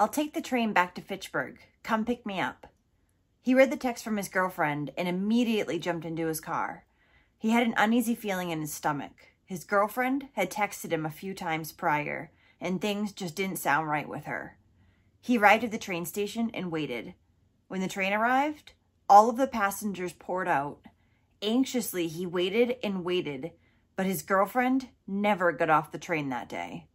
I'll take the train back to Fitchburg. Come pick me up. He read the text from his girlfriend and immediately jumped into his car. He had an uneasy feeling in his stomach. His girlfriend had texted him a few times prior, and things just didn't sound right with her. He arrived at the train station and waited. When the train arrived, all of the passengers poured out. Anxiously, he waited and waited, but his girlfriend never got off the train that day.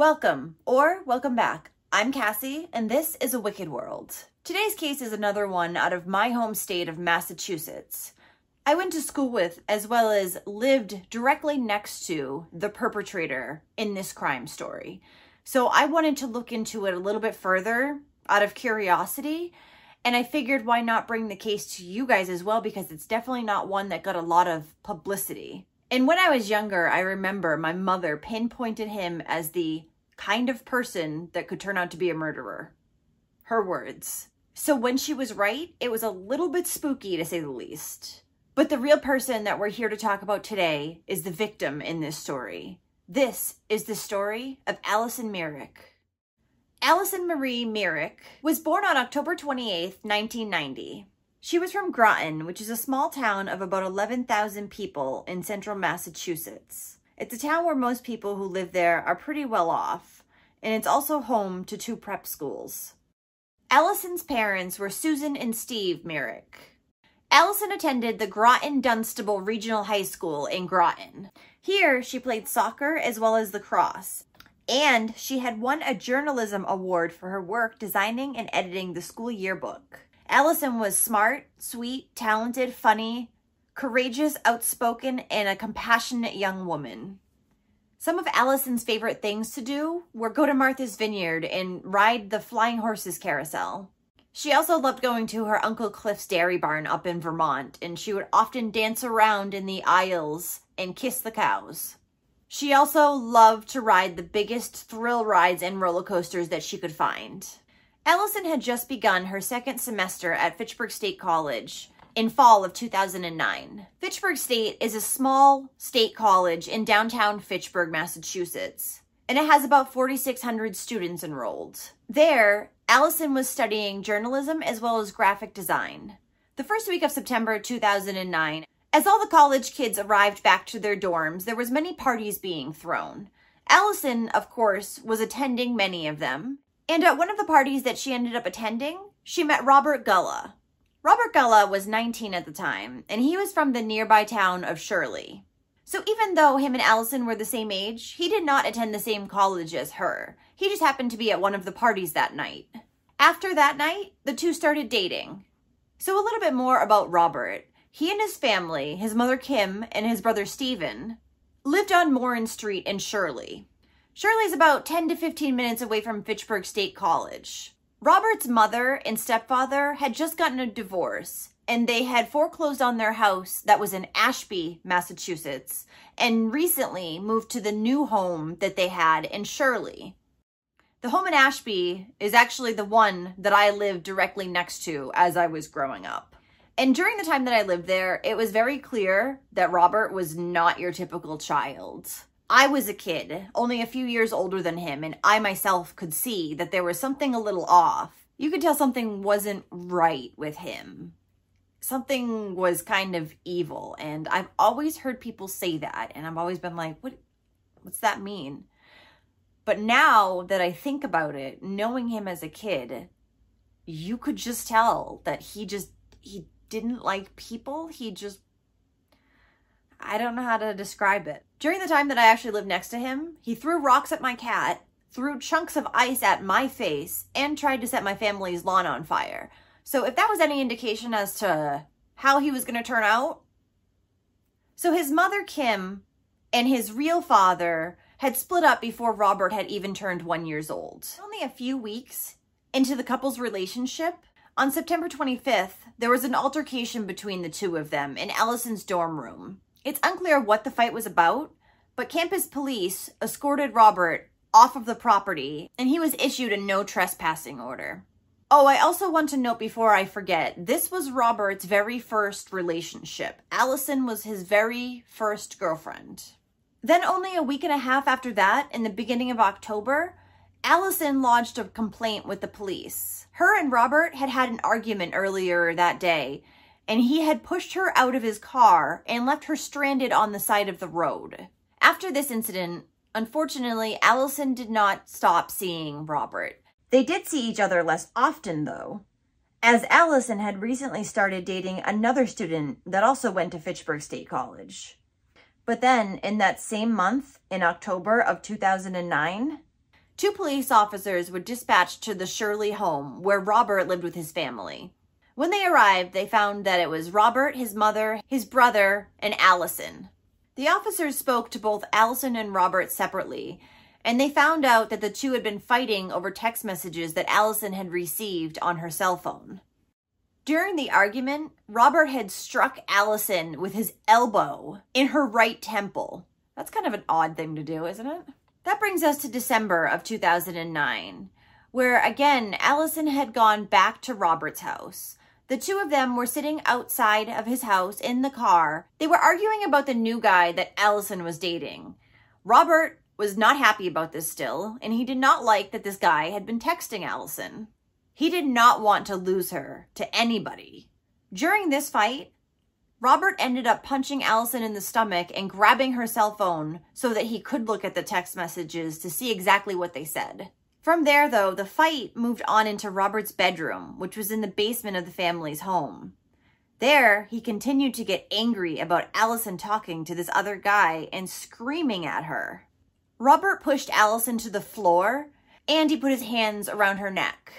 Welcome, or welcome back. I'm Cassie, and this is A Wicked World. Today's case is another one out of my home state of Massachusetts. I went to school with, as well as lived directly next to, the perpetrator in this crime story. So I wanted to look into it a little bit further out of curiosity. And I figured why not bring the case to you guys as well because it's definitely not one that got a lot of publicity. And when I was younger, I remember my mother pinpointed him as the kind of person that could turn out to be a murderer. Her words. So when she was right, it was a little bit spooky to say the least. But the real person that we're here to talk about today is the victim in this story. This is the story of Allison Myrick. Allison Marie Myrick was born on October 28, 1990. She was from Groton, which is a small town of about 11,000 people in central Massachusetts. It's a town where most people who live there are pretty well off, and it's also home to two prep schools. Allison's parents were Susan and Steve Myrick. Allison attended the Groton Dunstable Regional High School in Groton. Here, she played soccer as well as lacrosse, and she had won a journalism award for her work designing and editing the school yearbook. Allison was smart, sweet, talented, funny, courageous, outspoken, and a compassionate young woman. Some of Allison's favorite things to do were go to Martha's Vineyard and ride the flying horses carousel. She also loved going to her Uncle Cliff's dairy barn up in Vermont, and she would often dance around in the aisles and kiss the cows. She also loved to ride the biggest thrill rides and roller coasters that she could find. Allison had just begun her second semester at Fitchburg State College, in fall of 2009. Fitchburg State is a small state college in downtown Fitchburg, Massachusetts, and it has about 4,600 students enrolled. There, Allison was studying journalism as well as graphic design. The first week of September 2009, as all the college kids arrived back to their dorms, there was many parties being thrown. Allison, of course, was attending many of them. And at one of the parties that she ended up attending, she met Robert Gulla, Robert Gulla was 19 at the time, and he was from the nearby town of Shirley. So even though him and Allison were the same age, he did not attend the same college as her. He just happened to be at one of the parties that night. After that night, the two started dating. So a little bit more about Robert. He and his family, his mother Kim and his brother Stephen, lived on Morin Street in Shirley. Shirley's about 10 to 15 minutes away from Fitchburg State College. Robert's mother and stepfather had just gotten a divorce and they had foreclosed on their house that was in Ashby, Massachusetts, and recently moved to the new home that they had in Shirley. The home in Ashby is actually the one that I lived directly next to as I was growing up. And during the time that I lived there, it was very clear that Robert was not your typical child. I was a kid, only a few years older than him, and I myself could see that there was something a little off. You could tell something wasn't right with him. Something was kind of evil, and I've always heard people say that, and I've always been like, what, what's that mean? But now that I think about it, knowing him as a kid, you could just tell that he just, he didn't like people. He just I don't know how to describe it. During the time that I actually lived next to him, he threw rocks at my cat, threw chunks of ice at my face, and tried to set my family's lawn on fire. So if that was any indication as to how he was going to turn out. So his mother, Kim, and his real father had split up before Robert had even turned one years old. Only a few weeks into the couple's relationship, on September 25th, there was an altercation between the two of them in Allison's dorm room. It's unclear what the fight was about, but campus police escorted Robert off of the property and he was issued a no trespassing order. Oh, I also want to note before I forget, this was Robert's very first relationship. Allison was his very first girlfriend. Then only a week and a half after that, in the beginning of October, Allison lodged a complaint with the police. Her and Robert had had an argument earlier that day, and he had pushed her out of his car and left her stranded on the side of the road. After this incident, unfortunately, Allison did not stop seeing Robert. They did see each other less often, though, as Allison had recently started dating another student that also went to Fitchburg State College. But then, in that same month, in October of 2009, two police officers were dispatched to the Shirley home where Robert lived with his family. When they arrived, they found that it was Robert, his mother, his brother, and Allison. The officers spoke to both Allison and Robert separately, and they found out that the two had been fighting over text messages that Allison had received on her cell phone. During the argument, Robert had struck Allison with his elbow in her right temple. That's kind of an odd thing to do, isn't it? That brings us to December of 2009, where again, Allison had gone back to Robert's house. The two of them were sitting outside of his house in the car. They were arguing about the new guy that Allison was dating. Robert was not happy about this still, and he did not like that this guy had been texting Allison. He did not want to lose her to anybody. During this fight, Robert ended up punching Allison in the stomach and grabbing her cell phone so that he could look at the text messages to see exactly what they said. From there, though, the fight moved on into Robert's bedroom, which was in the basement of the family's home. There, he continued to get angry about Allison talking to this other guy and screaming at her. Robert pushed Allison to the floor and he put his hands around her neck.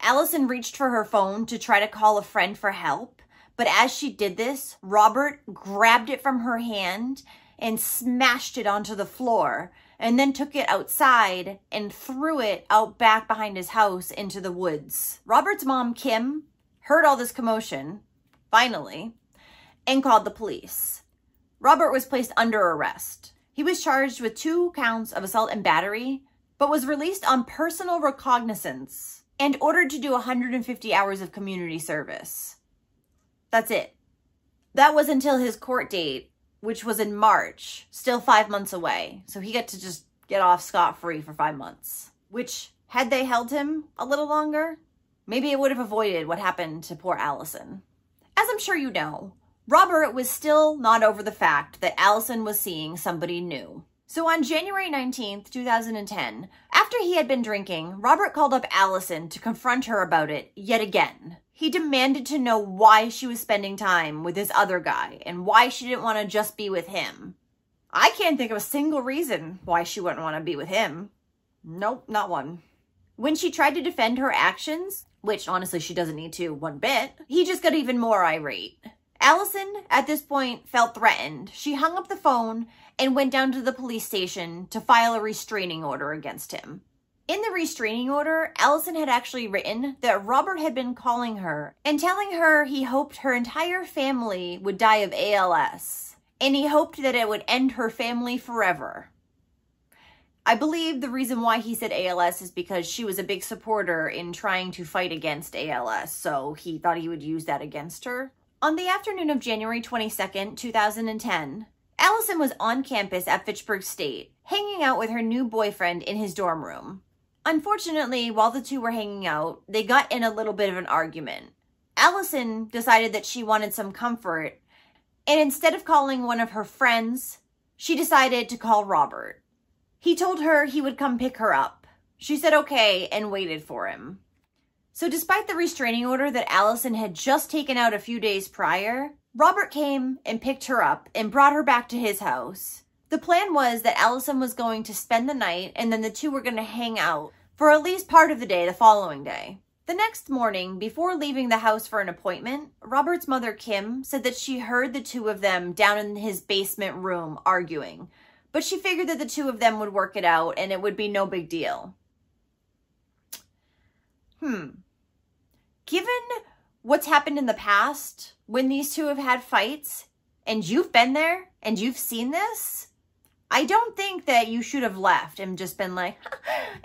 Allison reached for her phone to try to call a friend for help, but as she did this, Robert grabbed it from her hand and smashed it onto the floor and then took it outside and threw it out back behind his house into the woods. Robert's mom, Kim, heard all this commotion, finally, and called the police. Robert was placed under arrest. He was charged with two counts of assault and battery, but was released on personal recognizance and ordered to do 150 hours of community service. That's it. That was until his court date, which was in March, still five months away. So he got to just get off scot free for five months. Which, had they held him a little longer, maybe it would have avoided what happened to poor Allison. As I'm sure you know, Robert was still not over the fact that Allison was seeing somebody new. So on January 19th, 2010, after he had been drinking, Robert called up Allison to confront her about it yet again. He demanded to know why she was spending time with this other guy and why she didn't want to just be with him. I can't think of a single reason why she wouldn't want to be with him. Nope, not one. When she tried to defend her actions, which honestly she doesn't need to one bit, he just got even more irate. Allison, at this point, felt threatened. She hung up the phone and went down to the police station to file a restraining order against him. In the restraining order, Allison had actually written that Robert had been calling her and telling her he hoped her entire family would die of ALS, and he hoped that it would end her family forever. I believe the reason why he said ALS is because she was a big supporter in trying to fight against ALS, so he thought he would use that against her. On the afternoon of January 22nd, 2010, Allison was on campus at Fitchburg State, hanging out with her new boyfriend in his dorm room. Unfortunately, while the two were hanging out, they got in a little bit of an argument. Allison decided that she wanted some comfort, and instead of calling one of her friends, she decided to call Robert. He told her he would come pick her up. She said okay and waited for him. So despite the restraining order that Allison had just taken out a few days prior, Robert came and picked her up and brought her back to his house. The plan was that Allison was going to spend the night and then the two were going to hang out for at least part of the day the following day. The next morning, before leaving the house for an appointment, Robert's mother, Kim, said that she heard the two of them down in his basement room arguing, but she figured that the two of them would work it out and it would be no big deal. Hmm. Given what's happened in the past when these two have had fights and you've been there and you've seen this, I don't think that you should have left and just been like,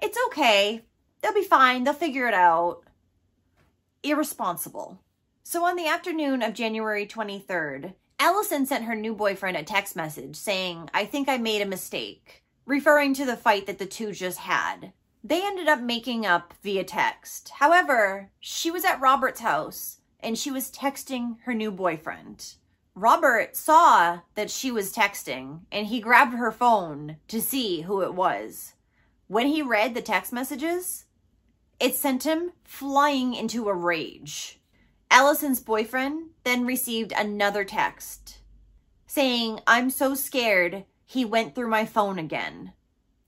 it's okay. They'll be fine. They'll figure it out. irresponsible. So on the afternoon of January 23rd, Allison sent her new boyfriend a text message saying, I think I made a mistake, referring to the fight that the two just had. They ended up making up via text. However, she was at Robert's house and she was texting her new boyfriend. Robert saw that she was texting and he grabbed her phone to see who it was. When he read the text messages, it sent him flying into a rage. Allison's boyfriend then received another text saying, I'm so scared he went through my phone again.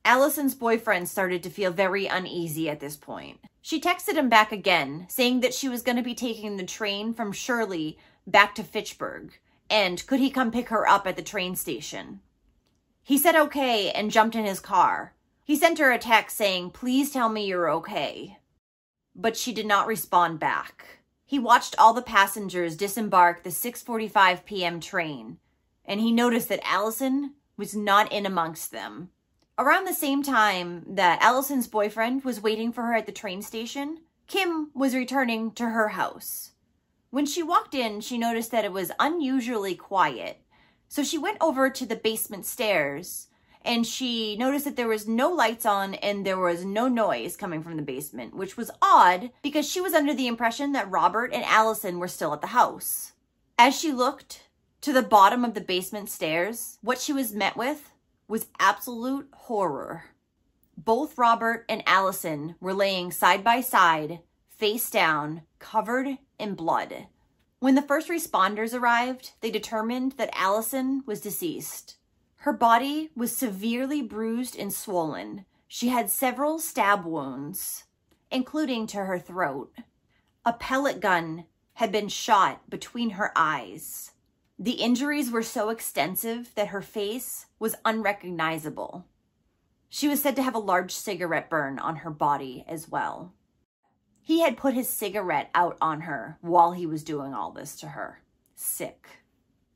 Allison's boyfriend started to feel very uneasy at this point. She texted him back again, saying that she was going to be taking the train from Shirley back to Fitchburg and could he come pick her up at the train station? He said okay and jumped in his car. He sent her a text saying, Please tell me you're okay. But she did not respond back. He watched all the passengers disembark the 6:45 p.m. train, and he noticed that Allison was not in amongst them. Around the same time that Allison's boyfriend was waiting for her at the train station, Kim was returning to her house. When she walked in, she noticed that it was unusually quiet. So she went over to the basement stairs and she noticed that there was no lights on and there was no noise coming from the basement, which was odd because she was under the impression that Robert and Allison were still at the house. As she looked to the bottom of the basement stairs, what she was met with was absolute horror. Both Robert and Allison were laying side by side, face down, covered in blood. When the first responders arrived, they determined that Allison was deceased. Her body was severely bruised and swollen. She had several stab wounds, including to her throat. A pellet gun had been shot between her eyes. The injuries were so extensive that her face was unrecognizable. She was said to have a large cigarette burn on her body as well. He had put his cigarette out on her while he was doing all this to her. Sick.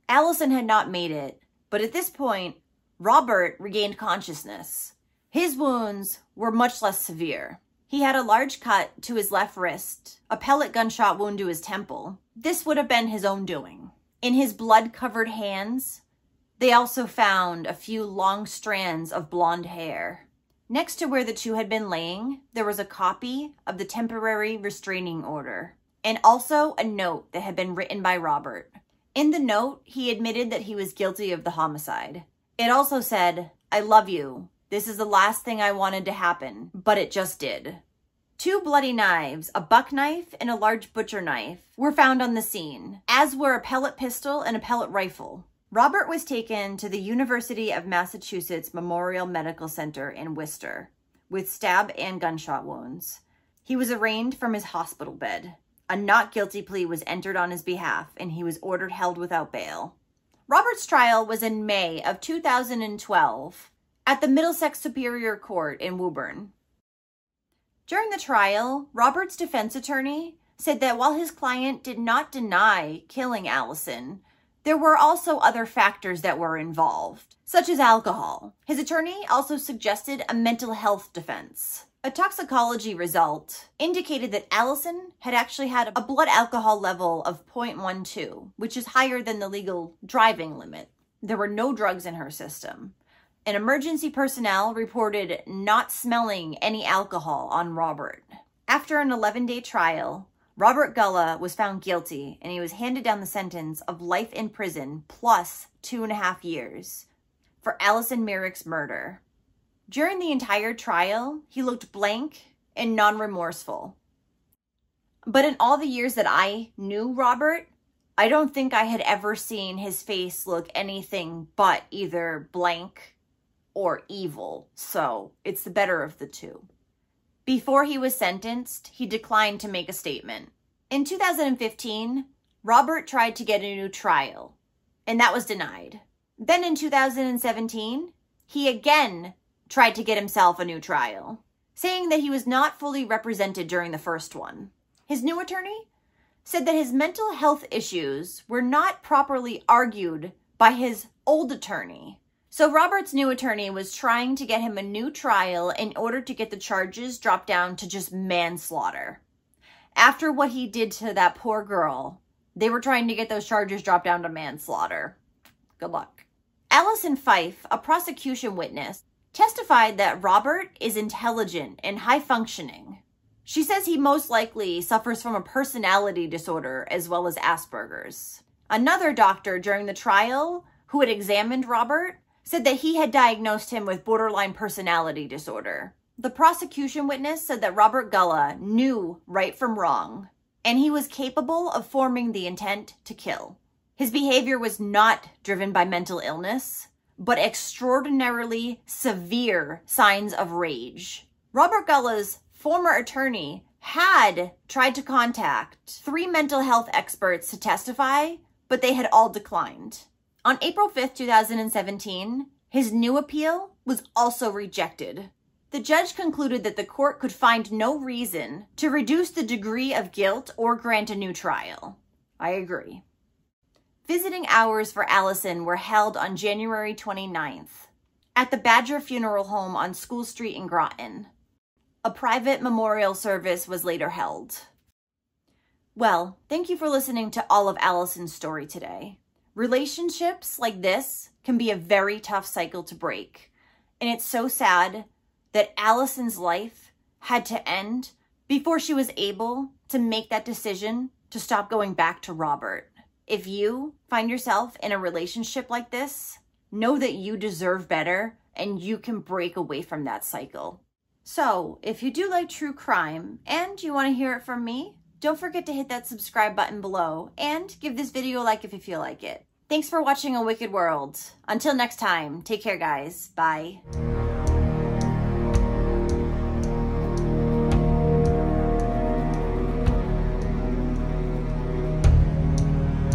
Allison had not made it, but at this point, Robert regained consciousness. His wounds were much less severe. He had a large cut to his left wrist, a pellet gunshot wound to his temple. This would have been his own doing. In his blood covered hands, they also found a few long strands of blonde hair. Next to where the two had been laying, there was a copy of the temporary restraining order and also a note that had been written by Robert. In the note, he admitted that he was guilty of the homicide. It also said, I love you. This is the last thing I wanted to happen, but it just did. Two bloody knives, a buck knife and a large butcher knife, were found on the scene, as were a pellet pistol and a pellet rifle. Robert was taken to the University of Massachusetts Memorial Medical Center in Worcester with stab and gunshot wounds. He was arraigned from his hospital bed. A not guilty plea was entered on his behalf and he was ordered held without bail. Robert's trial was in May of 2012 at the Middlesex Superior Court in Woburn. During the trial, Robert's defense attorney said that while his client did not deny killing Allison, there were also other factors that were involved, such as alcohol. His attorney also suggested a mental health defense. A toxicology result indicated that Allison had actually had a blood alcohol level of 0.12, which is higher than the legal driving limit. There were no drugs in her system. And emergency personnel reported not smelling any alcohol on Robert. After an 11 day trial, Robert Gulla was found guilty and he was handed down the sentence of life in prison plus two and a half years for Allison Myrick's murder. During the entire trial, he looked blank and non remorseful. But in all the years that I knew Robert, I don't think I had ever seen his face look anything but either blank or evil. So it's the better of the two. Before he was sentenced, he declined to make a statement. In 2015, Robert tried to get a new trial, and that was denied. Then in 2017, he again tried to get himself a new trial, saying that he was not fully represented during the first one. His new attorney said that his mental health issues were not properly argued by his old attorney so Robert's new attorney was trying to get him a new trial in order to get the charges dropped down to just manslaughter. after what he did to that poor girl, they were trying to get those charges dropped down to manslaughter. Good luck. Allison Fife, a prosecution witness, testified that Robert is intelligent and high functioning. She says he most likely suffers from a personality disorder as well as Asperger's. Another doctor during the trial who had examined Robert said that he had diagnosed him with borderline personality disorder. The prosecution witness said that Robert Gulla knew right from wrong and he was capable of forming the intent to kill. His behavior was not driven by mental illness, but extraordinarily severe signs of rage. Robert Gulla's former attorney had tried to contact three mental health experts to testify, but they had all declined. On April 5th, 2017, his new appeal was also rejected. The judge concluded that the court could find no reason to reduce the degree of guilt or grant a new trial. I agree. Visiting hours for Allison were held on January 29th at the Badger Funeral Home on School Street in Groton. A private memorial service was later held. Well, thank you for listening to all of Allison's story today. Relationships like this can be a very tough cycle to break. And it's so sad that Allison's life had to end before she was able to make that decision to stop going back to Robert. If you find yourself in a relationship like this, know that you deserve better and you can break away from that cycle. So, if you do like true crime and you want to hear it from me, don't forget to hit that subscribe button below and give this video a like if you feel like it. Thanks for watching A Wicked World. Until next time, take care guys. Bye.